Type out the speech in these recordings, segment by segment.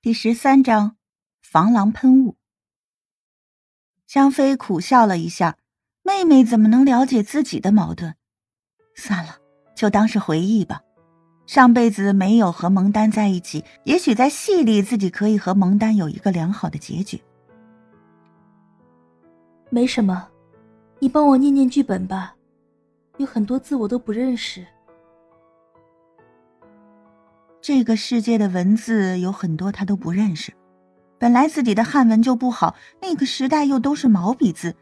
第十三章，防狼喷雾。香妃苦笑了一下，妹妹怎么能了解自己的矛盾？算了，就当是回忆吧。上辈子没有和蒙丹在一起，也许在戏里自己可以和蒙丹有一个良好的结局。没什么，你帮我念念剧本吧，有很多字我都不认识。这个世界的文字有很多他都不认识，本来自己的汉文就不好，那个时代又都是毛笔字，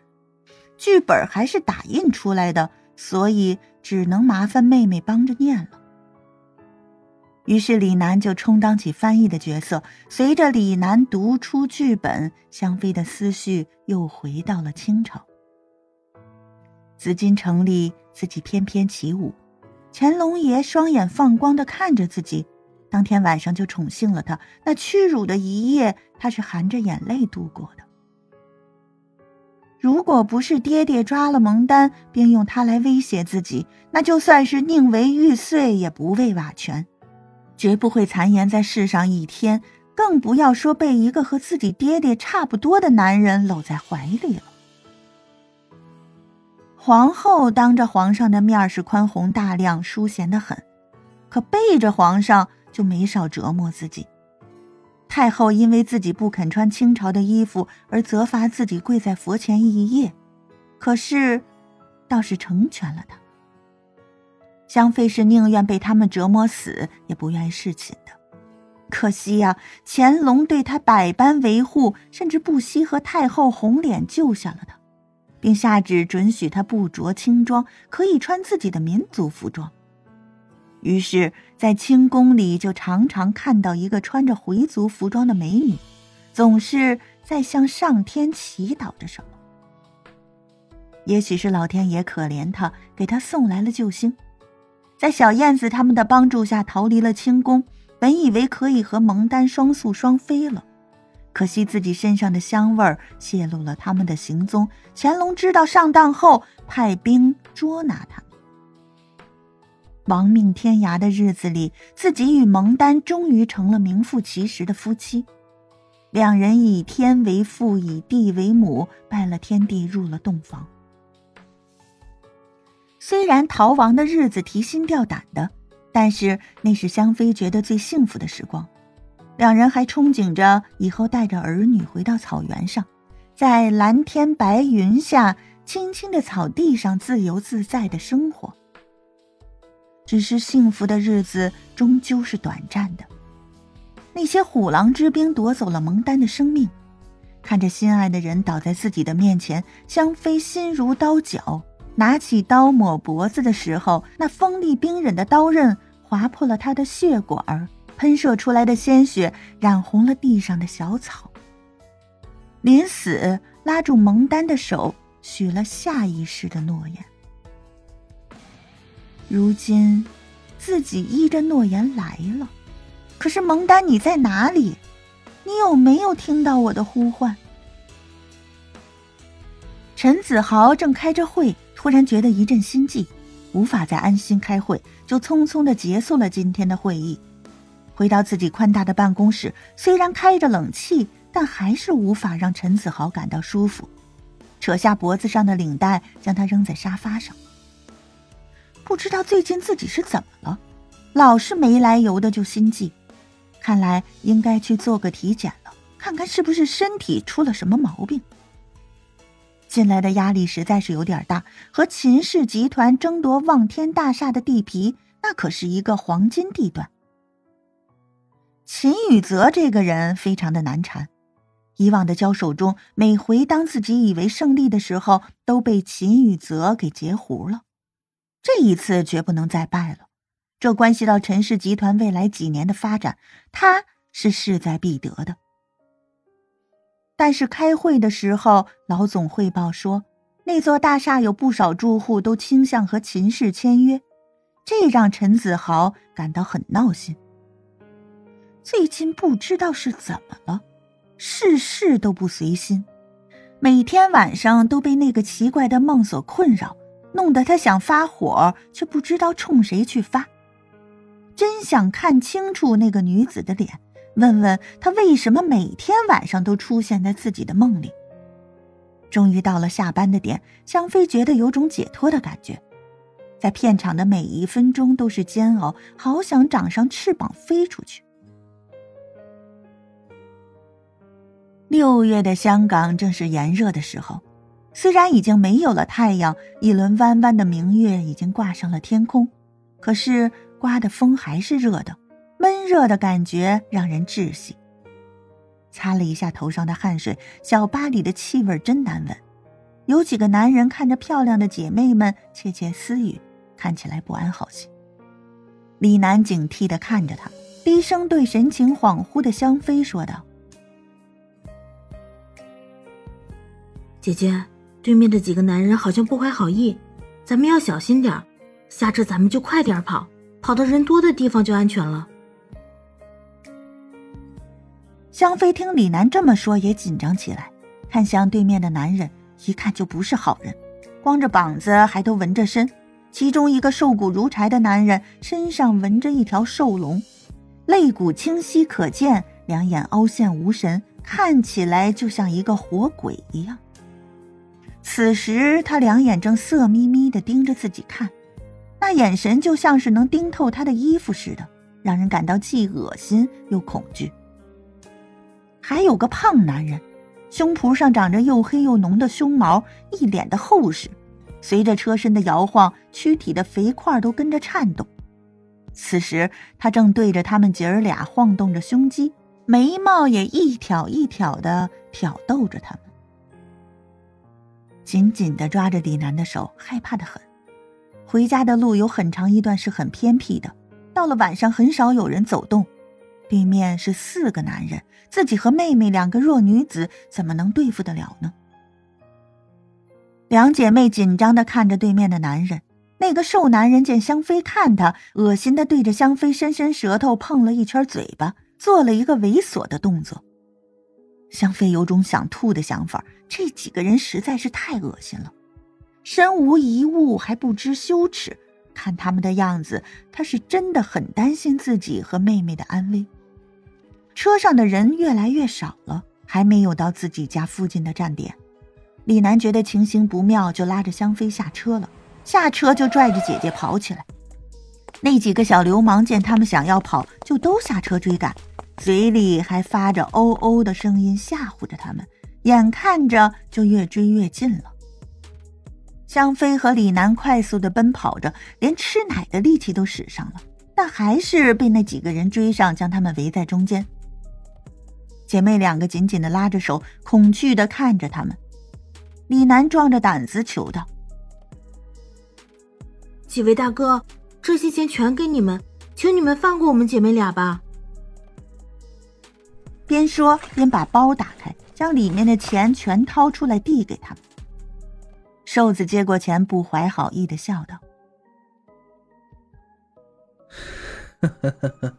剧本还是打印出来的，所以只能麻烦妹妹帮着念了。于是李楠就充当起翻译的角色，随着李楠读出剧本，香妃的思绪又回到了清朝。紫禁城里，自己翩翩起舞，乾隆爷双眼放光的看着自己。当天晚上就宠幸了他，那屈辱的一夜，他是含着眼泪度过的。如果不是爹爹抓了蒙丹，并用他来威胁自己，那就算是宁为玉碎，也不为瓦全，绝不会残颜在世上一天，更不要说被一个和自己爹爹差不多的男人搂在怀里了。皇后当着皇上的面是宽宏大量、淑贤的很，可背着皇上。就没少折磨自己。太后因为自己不肯穿清朝的衣服而责罚自己跪在佛前一夜，可是倒是成全了他。香妃是宁愿被他们折磨死，也不愿意侍寝的。可惜呀，乾隆对她百般维护，甚至不惜和太后红脸救下了她，并下旨准许她不着轻装，可以穿自己的民族服装。于是，在清宫里就常常看到一个穿着回族服装的美女，总是在向上天祈祷着什么。也许是老天爷可怜她，给她送来了救星，在小燕子他们的帮助下逃离了清宫，本以为可以和蒙丹双宿双飞了，可惜自己身上的香味泄露了他们的行踪。乾隆知道上当后，派兵捉拿他。亡命天涯的日子里，自己与蒙丹终于成了名副其实的夫妻。两人以天为父，以地为母，拜了天地，入了洞房。虽然逃亡的日子提心吊胆的，但是那是香妃觉得最幸福的时光。两人还憧憬着以后带着儿女回到草原上，在蓝天白云下、青青的草地上自由自在的生活。只是幸福的日子终究是短暂的。那些虎狼之兵夺走了蒙丹的生命，看着心爱的人倒在自己的面前，香妃心如刀绞。拿起刀抹脖子的时候，那锋利冰冷的刀刃划破了他的血管，喷射出来的鲜血染红了地上的小草。临死，拉住蒙丹的手，许了下一世的诺言。如今，自己依着诺言来了，可是蒙丹，你在哪里？你有没有听到我的呼唤？陈子豪正开着会，突然觉得一阵心悸，无法再安心开会，就匆匆的结束了今天的会议。回到自己宽大的办公室，虽然开着冷气，但还是无法让陈子豪感到舒服。扯下脖子上的领带，将他扔在沙发上。不知道最近自己是怎么了，老是没来由的就心悸，看来应该去做个体检了，看看是不是身体出了什么毛病。近来的压力实在是有点大，和秦氏集团争夺望天大厦的地皮，那可是一个黄金地段。秦宇泽这个人非常的难缠，以往的交手中，每回当自己以为胜利的时候，都被秦宇泽给截胡了。这一次绝不能再败了，这关系到陈氏集团未来几年的发展，他是势在必得的。但是开会的时候，老总汇报说，那座大厦有不少住户都倾向和秦氏签约，这让陈子豪感到很闹心。最近不知道是怎么了，事事都不随心，每天晚上都被那个奇怪的梦所困扰。弄得他想发火，却不知道冲谁去发。真想看清楚那个女子的脸，问问他为什么每天晚上都出现在自己的梦里。终于到了下班的点，香妃觉得有种解脱的感觉。在片场的每一分钟都是煎熬，好想长上翅膀飞出去。六月的香港正是炎热的时候，虽然已经没有了太阳，一轮弯弯的明月已经挂上了天空，可是刮的风还是热的，闷热的感觉让人窒息。擦了一下头上的汗水，小巴里的气味真难闻。有几个男人看着漂亮的姐妹们窃窃私语，看起来不安好心。李楠警惕地看着他，低声对神情恍惚的香妃说道：“姐姐，对面的几个男人好像不怀好意，咱们要小心点下车咱们就快点跑，跑到人多的地方就安全了。”香妃听李楠这么说，也紧张起来，看向对面的男人，一看就不是好人，光着膀子还都纹着身。其中一个瘦骨如柴的男人身上纹着一条兽龙，肋骨清晰可见，两眼凹陷无神，看起来就像一个活鬼一样。此时他两眼正色眯眯地盯着自己看，那眼神就像是能盯透他的衣服似的，让人感到既恶心又恐惧。还有个胖男人，胸脯上长着又黑又浓的胸毛，一脸的厚实。随着车身的摇晃，躯体的肥块都跟着颤动。此时，他正对着他们姐儿俩晃动着胸肌，眉毛也一挑一挑的挑逗着他们。紧紧的抓着李楠的手，害怕的很。回家的路有很长一段是很偏僻的，到了晚上很少有人走动。对面是四个男人，自己和妹妹两个弱女子怎么能对付得了呢？两姐妹紧张的看着对面的男人。那个瘦男人见香妃看他，恶心的对着香妃伸伸舌头，碰了一圈嘴巴，做了一个猥琐的动作。香妃有种想吐的想法，这几个人实在是太恶心了，身无一物还不知羞耻。看他们的样子，他是真的很担心自己和妹妹的安危。车上的人越来越少了，还没有到自己家附近的站点。李楠觉得情形不妙，就拉着香妃下车了。下车就拽着姐姐跑起来。那几个小流氓见他们想要跑，就都下车追赶，嘴里还发着哦哦的声音吓唬着他们。眼看着就越追越近了。香妃和李楠快速的奔跑着，连吃奶的力气都使上了，但还是被那几个人追上，将他们围在中间。姐妹两个紧紧的拉着手，恐惧的看着他们。李楠壮着胆子求道：“几位大哥，这些钱全给你们，请你们放过我们姐妹俩吧。”边说边把包打开，将里面的钱全掏出来递给他们。瘦子接过钱，不怀好意的笑道：“呵呵呵呵。”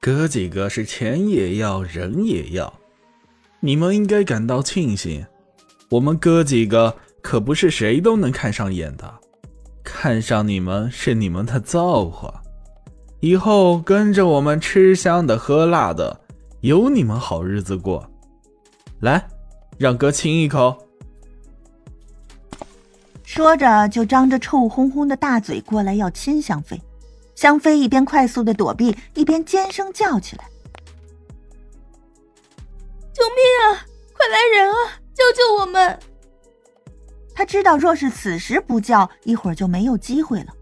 哥几个是钱也要，人也要，你们应该感到庆幸。我们哥几个可不是谁都能看上眼的，看上你们是你们的造化。以后跟着我们吃香的喝辣的，有你们好日子过。来，让哥亲一口。说着就张着臭烘烘的大嘴过来要亲香妃。香妃一边快速的躲避，一边尖声叫起来：“救命啊！快来人啊！救救我们！”他知道，若是此时不叫，一会儿就没有机会了。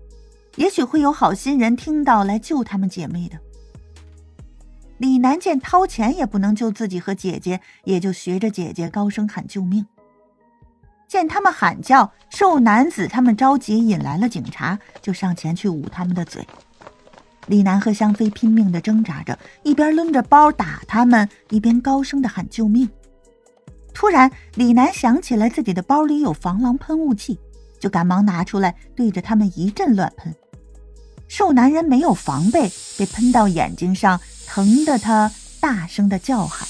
也许会有好心人听到来救他们姐妹的。李楠见掏钱也不能救自己和姐姐，也就学着姐姐高声喊救命。见他们喊叫，瘦男子他们着急引来了警察，就上前去捂他们的嘴。李楠和香妃拼命的挣扎着，一边抡着包打他们，一边高声的喊救命。突然，李楠想起来自己的包里有防狼喷雾器，就赶忙拿出来对着他们一阵乱喷。瘦男人没有防备，被喷到眼睛上，疼得他大声的叫喊。